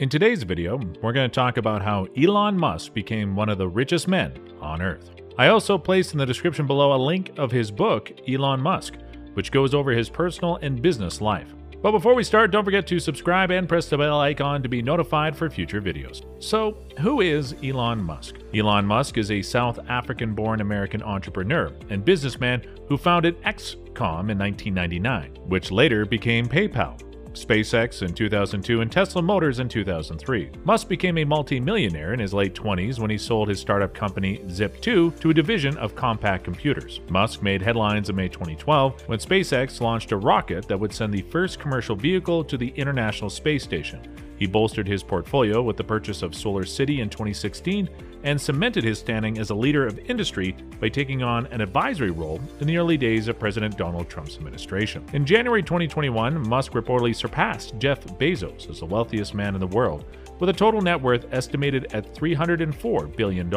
In today's video, we're going to talk about how Elon Musk became one of the richest men on Earth. I also placed in the description below a link of his book, Elon Musk, which goes over his personal and business life. But before we start, don't forget to subscribe and press the bell icon to be notified for future videos. So, who is Elon Musk? Elon Musk is a South African born American entrepreneur and businessman who founded XCOM in 1999, which later became PayPal. SpaceX in 2002, and Tesla Motors in 2003. Musk became a multi-millionaire in his late 20s when he sold his startup company Zip2 to a division of Compaq Computers. Musk made headlines in May 2012 when SpaceX launched a rocket that would send the first commercial vehicle to the International Space Station. He bolstered his portfolio with the purchase of Solar City in 2016 and cemented his standing as a leader of industry by taking on an advisory role in the early days of President Donald Trump's administration. In January 2021, Musk reportedly surpassed Jeff Bezos as the wealthiest man in the world, with a total net worth estimated at $304 billion.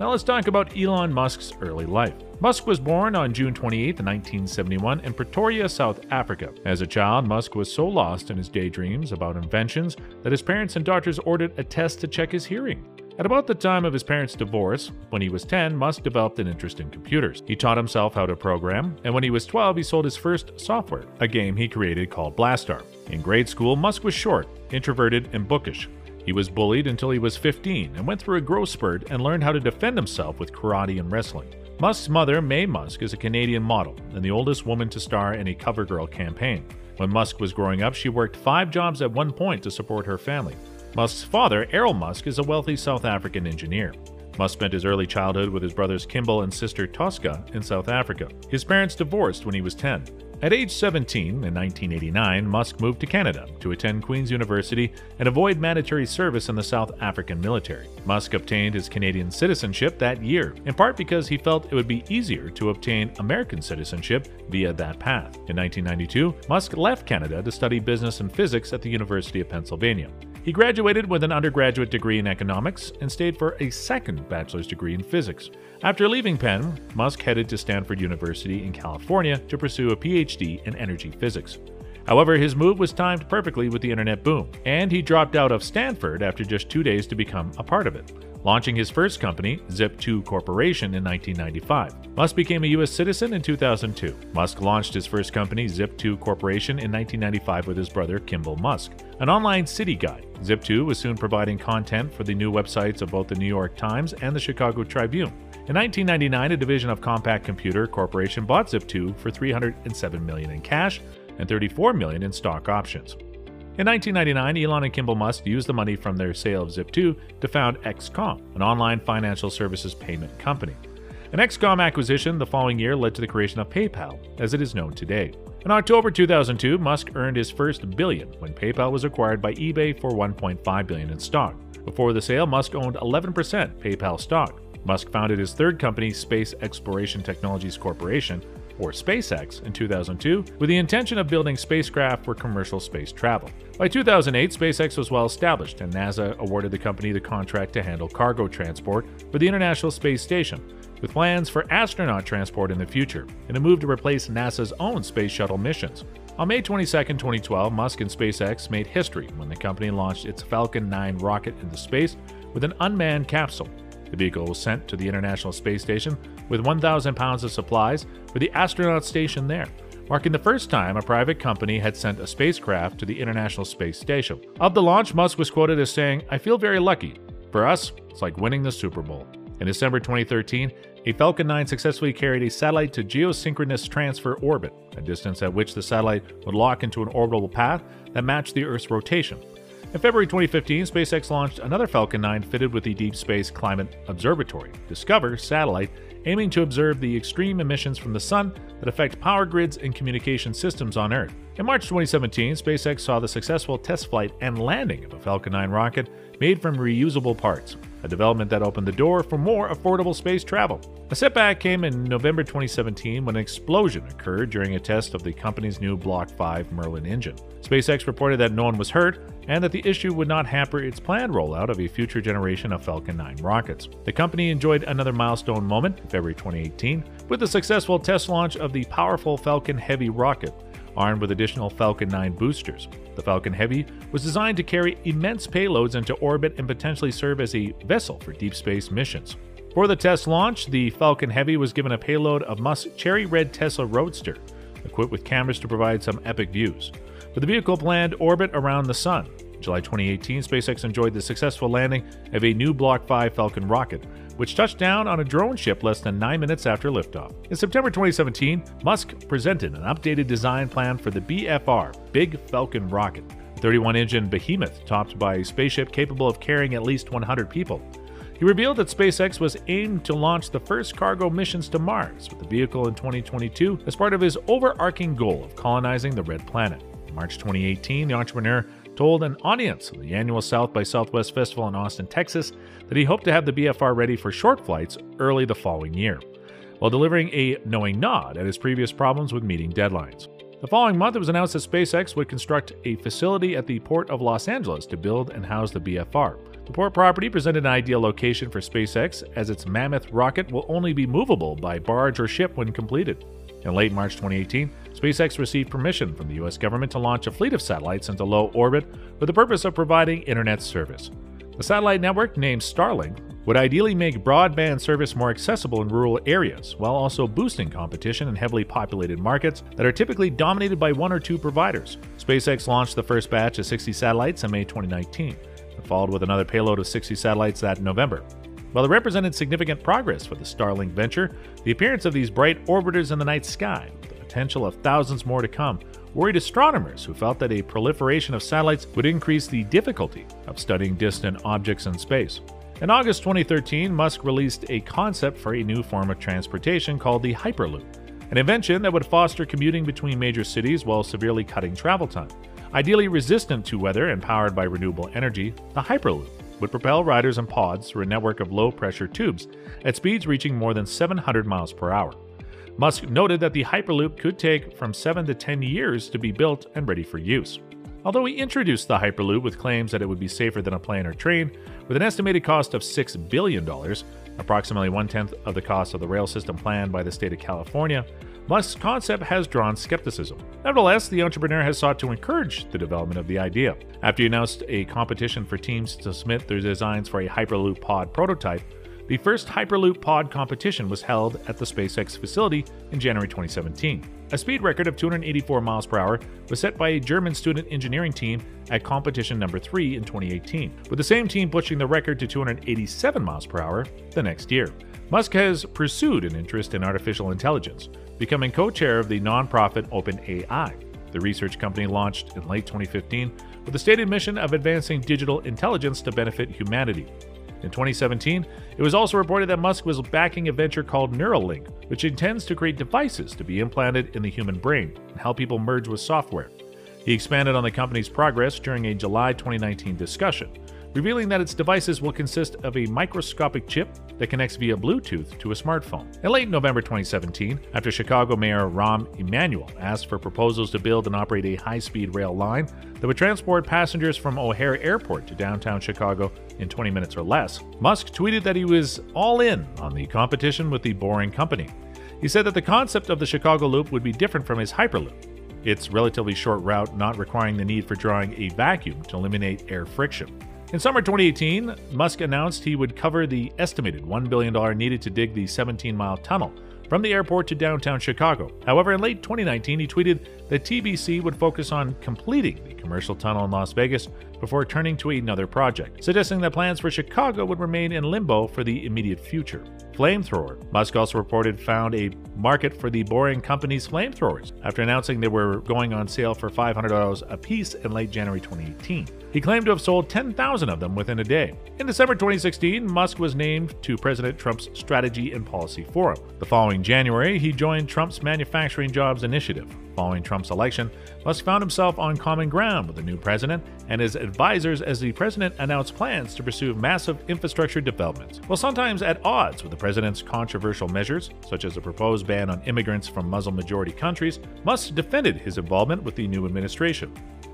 Now let's talk about Elon Musk's early life. Musk was born on June 28, 1971, in Pretoria, South Africa. As a child, Musk was so lost in his daydreams about inventions that his parents and doctors ordered a test to check his hearing. At about the time of his parents' divorce, when he was 10, Musk developed an interest in computers. He taught himself how to program, and when he was 12, he sold his first software, a game he created called Blastar. In grade school, Musk was short, introverted, and bookish. He was bullied until he was 15 and went through a growth spurt and learned how to defend himself with karate and wrestling. Musk's mother, Mae Musk, is a Canadian model and the oldest woman to star in a CoverGirl campaign. When Musk was growing up, she worked five jobs at one point to support her family. Musk's father, Errol Musk, is a wealthy South African engineer. Musk spent his early childhood with his brothers Kimball and sister Tosca in South Africa. His parents divorced when he was 10. At age 17, in 1989, Musk moved to Canada to attend Queen's University and avoid mandatory service in the South African military. Musk obtained his Canadian citizenship that year, in part because he felt it would be easier to obtain American citizenship via that path. In 1992, Musk left Canada to study business and physics at the University of Pennsylvania. He graduated with an undergraduate degree in economics and stayed for a second bachelor's degree in physics. After leaving Penn, Musk headed to Stanford University in California to pursue a PhD in energy physics. However, his move was timed perfectly with the internet boom, and he dropped out of Stanford after just two days to become a part of it launching his first company, Zip2 Corporation, in 1995. Musk became a U.S. citizen in 2002. Musk launched his first company, Zip2 Corporation, in 1995 with his brother, Kimball Musk, an online city guide. Zip2 was soon providing content for the new websites of both the New York Times and the Chicago Tribune. In 1999, a division of Compaq Computer Corporation bought Zip2 for 307 million in cash and 34 million in stock options. In 1999, Elon and Kimball Musk used the money from their sale of Zip2 to found XCOM, an online financial services payment company. An XCOM acquisition the following year led to the creation of PayPal, as it is known today. In October 2002, Musk earned his first billion when PayPal was acquired by eBay for 1.5 billion in stock. Before the sale, Musk owned 11% PayPal stock. Musk founded his third company, Space Exploration Technologies Corporation, or SpaceX, in 2002 with the intention of building spacecraft for commercial space travel. By 2008, SpaceX was well established, and NASA awarded the company the contract to handle cargo transport for the International Space Station, with plans for astronaut transport in the future, in a move to replace NASA's own space shuttle missions. On May 22, 2012, Musk and SpaceX made history when the company launched its Falcon 9 rocket into space with an unmanned capsule. The vehicle was sent to the International Space Station with 1,000 pounds of supplies for the astronaut station there, marking the first time a private company had sent a spacecraft to the International Space Station. Of the launch, Musk was quoted as saying, I feel very lucky. For us, it's like winning the Super Bowl. In December 2013, a Falcon 9 successfully carried a satellite to geosynchronous transfer orbit, a distance at which the satellite would lock into an orbital path that matched the Earth's rotation. In February 2015, SpaceX launched another Falcon 9 fitted with the Deep Space Climate Observatory, DSCOVR satellite, aiming to observe the extreme emissions from the sun that affect power grids and communication systems on Earth. In March 2017, SpaceX saw the successful test flight and landing of a Falcon 9 rocket made from reusable parts, a development that opened the door for more affordable space travel. A setback came in November 2017 when an explosion occurred during a test of the company's new Block 5 Merlin engine. SpaceX reported that no one was hurt and that the issue would not hamper its planned rollout of a future generation of Falcon 9 rockets. The company enjoyed another milestone moment in February 2018 with the successful test launch of the powerful Falcon Heavy rocket, armed with additional Falcon 9 boosters. The Falcon Heavy was designed to carry immense payloads into orbit and potentially serve as a vessel for deep space missions. For the test launch, the Falcon Heavy was given a payload of Musk's cherry red Tesla Roadster, equipped with cameras to provide some epic views. With the vehicle planned orbit around the Sun, July 2018, SpaceX enjoyed the successful landing of a new Block 5 Falcon rocket, which touched down on a drone ship less than nine minutes after liftoff. In September 2017, Musk presented an updated design plan for the BFR, Big Falcon rocket, a 31 engine behemoth topped by a spaceship capable of carrying at least 100 people. He revealed that SpaceX was aimed to launch the first cargo missions to Mars with the vehicle in 2022 as part of his overarching goal of colonizing the Red Planet. In March 2018, the entrepreneur told an audience of the annual South by Southwest Festival in Austin, Texas, that he hoped to have the BFR ready for short flights early the following year, while delivering a knowing nod at his previous problems with meeting deadlines. The following month, it was announced that SpaceX would construct a facility at the Port of Los Angeles to build and house the BFR. The port property presented an ideal location for SpaceX, as its mammoth rocket will only be movable by barge or ship when completed. In late March 2018, SpaceX received permission from the U.S. government to launch a fleet of satellites into low orbit for the purpose of providing internet service. The satellite network, named Starlink, would ideally make broadband service more accessible in rural areas, while also boosting competition in heavily populated markets that are typically dominated by one or two providers. SpaceX launched the first batch of 60 satellites in May 2019, and followed with another payload of 60 satellites that November. While it represented significant progress for the Starlink venture, the appearance of these bright orbiters in the night sky, potential of thousands more to come, worried astronomers who felt that a proliferation of satellites would increase the difficulty of studying distant objects in space. In August 2013, Musk released a concept for a new form of transportation called the Hyperloop, an invention that would foster commuting between major cities while severely cutting travel time. Ideally resistant to weather and powered by renewable energy, the Hyperloop would propel riders in pods through a network of low pressure tubes at speeds reaching more than 700 miles per hour. Musk noted that the Hyperloop could take from 7 to 10 years to be built and ready for use. Although he introduced the Hyperloop with claims that it would be safer than a plane or train, with an estimated cost of $6 billion, approximately one tenth of the cost of the rail system planned by the state of California, Musk's concept has drawn skepticism. Nevertheless, the entrepreneur has sought to encourage the development of the idea. After he announced a competition for teams to submit their designs for a Hyperloop pod prototype, the first Hyperloop pod competition was held at the SpaceX facility in January 2017. A speed record of 284 miles per hour was set by a German student engineering team at competition number 3 in 2018, with the same team pushing the record to 287 miles per hour the next year. Musk has pursued an interest in artificial intelligence, becoming co chair of the nonprofit OpenAI. The research company launched in late 2015 with the stated mission of advancing digital intelligence to benefit humanity. In 2017, it was also reported that Musk was backing a venture called Neuralink, which intends to create devices to be implanted in the human brain and help people merge with software. He expanded on the company's progress during a July 2019 discussion, revealing that its devices will consist of a microscopic chip that connects via Bluetooth to a smartphone. In late November 2017, after Chicago Mayor Rahm Emanuel asked for proposals to build and operate a high speed rail line that would transport passengers from O'Hare Airport to downtown Chicago in 20 minutes or less, Musk tweeted that he was all in on the competition with the Boring Company. He said that the concept of the Chicago Loop would be different from his Hyperloop. Its relatively short route not requiring the need for drawing a vacuum to eliminate air friction. In summer 2018, Musk announced he would cover the estimated $1 billion needed to dig the 17 mile tunnel from the airport to downtown Chicago. However, in late 2019, he tweeted that TBC would focus on completing the commercial tunnel in Las Vegas before turning to another project, suggesting that plans for Chicago would remain in limbo for the immediate future. Flamethrower. Musk also reported found a market for the Boring Company's flamethrowers after announcing they were going on sale for $500 a piece in late January 2018. He claimed to have sold 10,000 of them within a day. In December 2016, Musk was named to President Trump's Strategy and Policy Forum. The following January, he joined Trump's Manufacturing Jobs Initiative. Following Trump's election, Musk found himself on common ground with the new president and his advisors as the president announced plans to pursue massive infrastructure developments. While sometimes at odds with the president's controversial measures, such as a proposed ban on immigrants from Muslim majority countries, Musk defended his involvement with the new administration.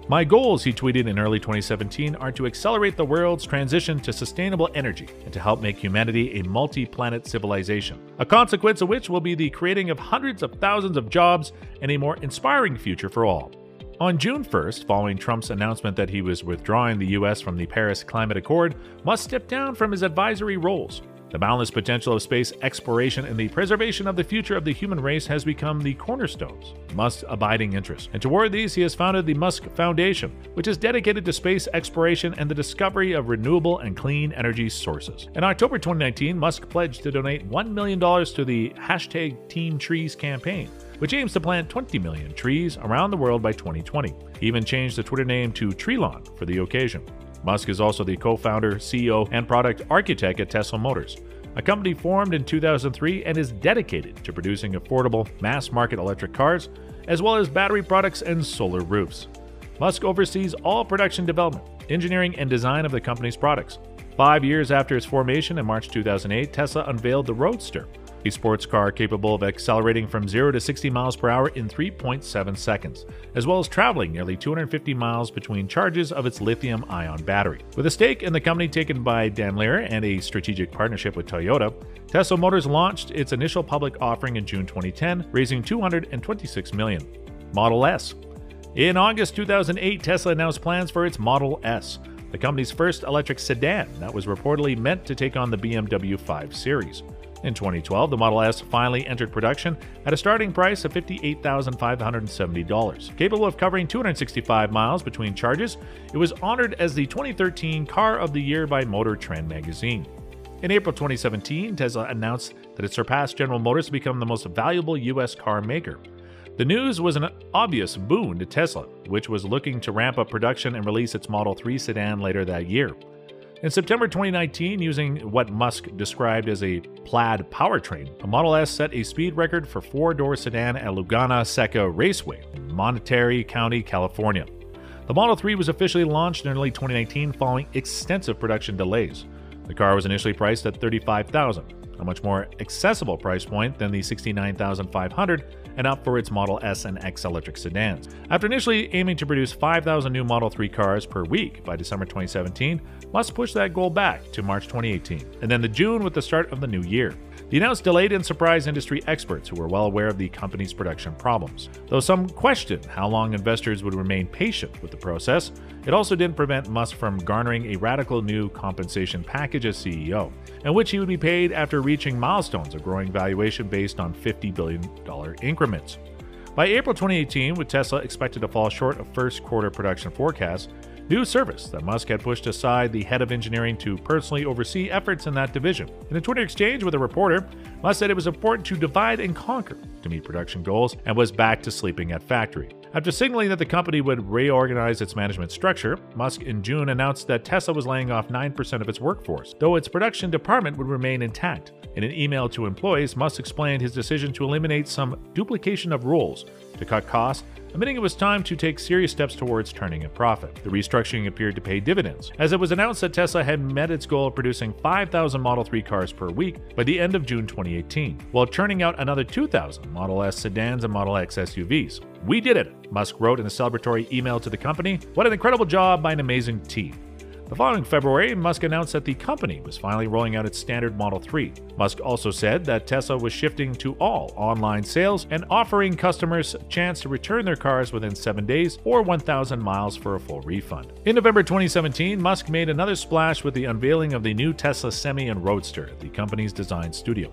My goals, he tweeted in early 2017, are to accelerate the world's transition to sustainable energy and to help make humanity a multi planet civilization, a consequence of which will be the creating of hundreds of thousands of jobs and a more inspiring future for all. On June 1st, following Trump's announcement that he was withdrawing the U.S. from the Paris Climate Accord, Musk stepped down from his advisory roles. The boundless potential of space exploration and the preservation of the future of the human race has become the cornerstones Musk's abiding interest. And toward these, he has founded the Musk Foundation, which is dedicated to space exploration and the discovery of renewable and clean energy sources. In October 2019, Musk pledged to donate $1 million to the hashtag Team Trees campaign which aims to plant 20 million trees around the world by 2020. He even changed the Twitter name to Treelon for the occasion. Musk is also the co founder, CEO, and product architect at Tesla Motors, a company formed in 2003 and is dedicated to producing affordable, mass market electric cars, as well as battery products and solar roofs. Musk oversees all production development, engineering, and design of the company's products. Five years after its formation in March 2008, Tesla unveiled the Roadster, a sports car capable of accelerating from 0 to 60 miles per hour in 3.7 seconds, as well as traveling nearly 250 miles between charges of its lithium ion battery. With a stake in the company taken by Daimler and a strategic partnership with Toyota, Tesla Motors launched its initial public offering in June 2010, raising 226 million. Model S. In August 2008, Tesla announced plans for its Model S, the company's first electric sedan that was reportedly meant to take on the BMW 5 Series. In 2012, the Model S finally entered production at a starting price of $58,570. Capable of covering 265 miles between charges, it was honored as the 2013 Car of the Year by Motor Trend magazine. In April 2017, Tesla announced that it surpassed General Motors to become the most valuable U.S. car maker. The news was an obvious boon to Tesla, which was looking to ramp up production and release its Model 3 sedan later that year. In September 2019, using what Musk described as a plaid powertrain, the Model S set a speed record for four door sedan at Laguna Seca Raceway in Monterey County, California. The Model 3 was officially launched in early 2019 following extensive production delays. The car was initially priced at 35,000, a much more accessible price point than the $69,500 and up for its Model S and X electric sedans. After initially aiming to produce 5,000 new Model 3 cars per week by December 2017, Musk pushed that goal back to March 2018, and then the June with the start of the new year. The announcement delayed and surprised industry experts who were well aware of the company's production problems. Though some questioned how long investors would remain patient with the process, it also didn't prevent Musk from garnering a radical new compensation package as CEO, in which he would be paid after reaching milestones of growing valuation based on $50 billion increments. By April 2018, with Tesla expected to fall short of first quarter production forecasts, New service that Musk had pushed aside the head of engineering to personally oversee efforts in that division. In a Twitter exchange with a reporter, Musk said it was important to divide and conquer to meet production goals and was back to sleeping at factory. After signaling that the company would reorganize its management structure, Musk in June announced that Tesla was laying off 9% of its workforce, though its production department would remain intact. In an email to employees, Musk explained his decision to eliminate some duplication of roles to cut costs admitting it was time to take serious steps towards turning a profit. The restructuring appeared to pay dividends, as it was announced that Tesla had met its goal of producing 5,000 Model 3 cars per week by the end of June 2018, while churning out another 2,000 Model S sedans and Model X SUVs. We did it, Musk wrote in a celebratory email to the company. What an incredible job by an amazing team. The following February, Musk announced that the company was finally rolling out its standard Model 3. Musk also said that Tesla was shifting to all online sales and offering customers a chance to return their cars within 7 days or 1,000 miles for a full refund. In November 2017, Musk made another splash with the unveiling of the new Tesla Semi and Roadster at the company's design studio.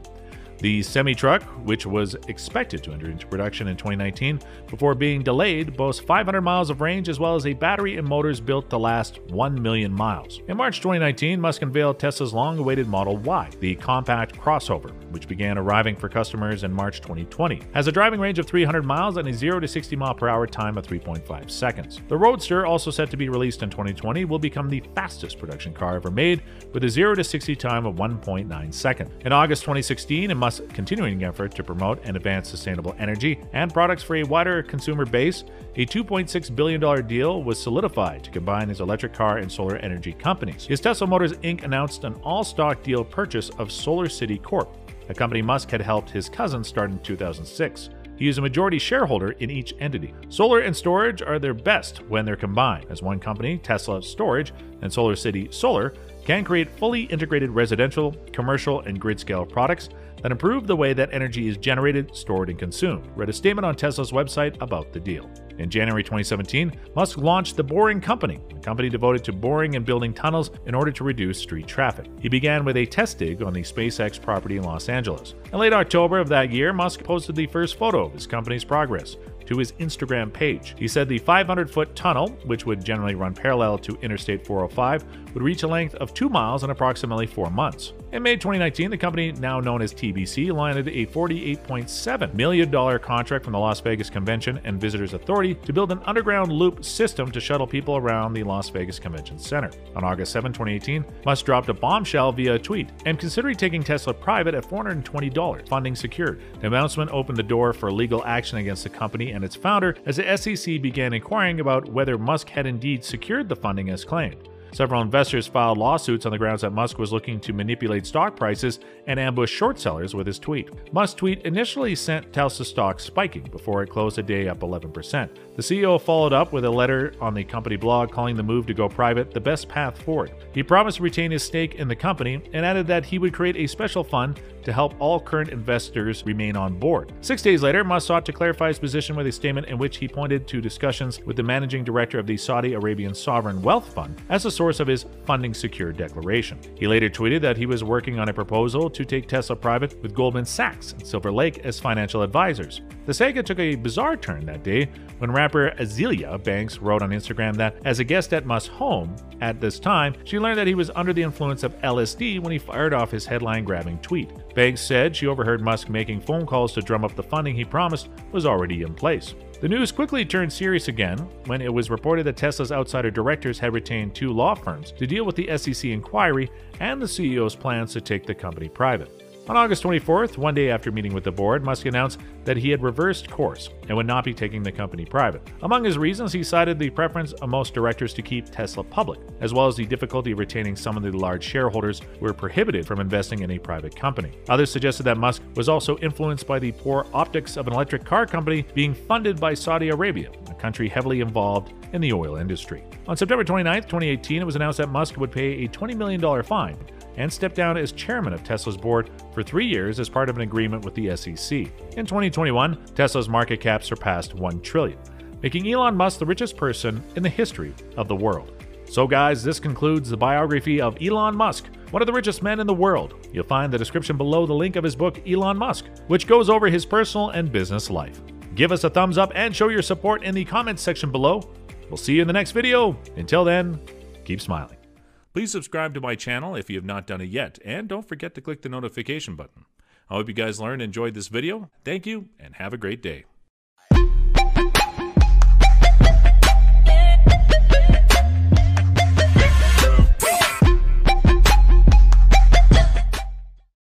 The semi truck, which was expected to enter into production in 2019 before being delayed, boasts 500 miles of range as well as a battery and motors built to last 1 million miles. In March 2019, Musk unveiled Tesla's long awaited Model Y, the compact crossover, which began arriving for customers in March 2020. Has a driving range of 300 miles and a 0 to 60 mile per hour time of 3.5 seconds. The Roadster, also set to be released in 2020, will become the fastest production car ever made with a 0 to 60 time of 1.9 seconds. In August 2016, it continuing effort to promote and advance sustainable energy and products for a wider consumer base, a $2.6 billion deal was solidified to combine his electric car and solar energy companies. His Tesla Motors Inc. announced an all stock deal purchase of Solar City Corp., a company Musk had helped his cousin start in 2006. He is a majority shareholder in each entity. Solar and storage are their best when they're combined, as one company, Tesla Storage, and Solar City Solar, can create fully integrated residential, commercial, and grid scale products that improve the way that energy is generated, stored, and consumed, read a statement on Tesla's website about the deal. In January 2017, Musk launched the Boring Company, a company devoted to boring and building tunnels in order to reduce street traffic. He began with a test dig on the SpaceX property in Los Angeles. In late October of that year, Musk posted the first photo of his company's progress, to his Instagram page. He said the 500 foot tunnel, which would generally run parallel to Interstate 405, would reach a length of 2 miles in approximately 4 months. In May 2019, the company, now known as TBC, landed a $48.7 million contract from the Las Vegas Convention and Visitors Authority to build an underground loop system to shuttle people around the Las Vegas Convention Center. On August 7, 2018, Musk dropped a bombshell via a tweet. I'm considering taking Tesla private at $420, funding secured. The announcement opened the door for legal action against the company and its founder as the SEC began inquiring about whether Musk had indeed secured the funding as claimed. Several investors filed lawsuits on the grounds that Musk was looking to manipulate stock prices and ambush short sellers with his tweet. Musk's tweet initially sent Tesla stock spiking before it closed the day up 11%. The CEO followed up with a letter on the company blog calling the move to go private the best path forward. He promised to retain his stake in the company and added that he would create a special fund to help all current investors remain on board. Six days later, Musk sought to clarify his position with a statement in which he pointed to discussions with the managing director of the Saudi Arabian Sovereign Wealth Fund as a source of his funding secure declaration. He later tweeted that he was working on a proposal to take Tesla private with Goldman Sachs and Silver Lake as financial advisors. The saga took a bizarre turn that day when rapper Azealia Banks wrote on Instagram that as a guest at Musk's home at this time, she learned that he was under the influence of LSD when he fired off his headline grabbing tweet. Banks said she overheard Musk making phone calls to drum up the funding he promised was already in place. The news quickly turned serious again when it was reported that Tesla's outsider directors had retained two law firms to deal with the SEC inquiry and the CEO's plans to take the company private. On August 24th, one day after meeting with the board, Musk announced that he had reversed course and would not be taking the company private. Among his reasons, he cited the preference of most directors to keep Tesla public, as well as the difficulty of retaining some of the large shareholders who were prohibited from investing in a private company. Others suggested that Musk was also influenced by the poor optics of an electric car company being funded by Saudi Arabia, a country heavily involved in the oil industry. On September 29, 2018, it was announced that Musk would pay a $20 million fine and stepped down as chairman of Tesla's board for three years as part of an agreement with the SEC. In 2021, Tesla's market cap surpassed 1 trillion, making Elon Musk the richest person in the history of the world. So, guys, this concludes the biography of Elon Musk, one of the richest men in the world. You'll find the description below the link of his book, Elon Musk, which goes over his personal and business life. Give us a thumbs up and show your support in the comments section below. We'll see you in the next video. Until then, keep smiling. Please subscribe to my channel if you have not done it yet, and don't forget to click the notification button. I hope you guys learned and enjoyed this video. Thank you, and have a great day.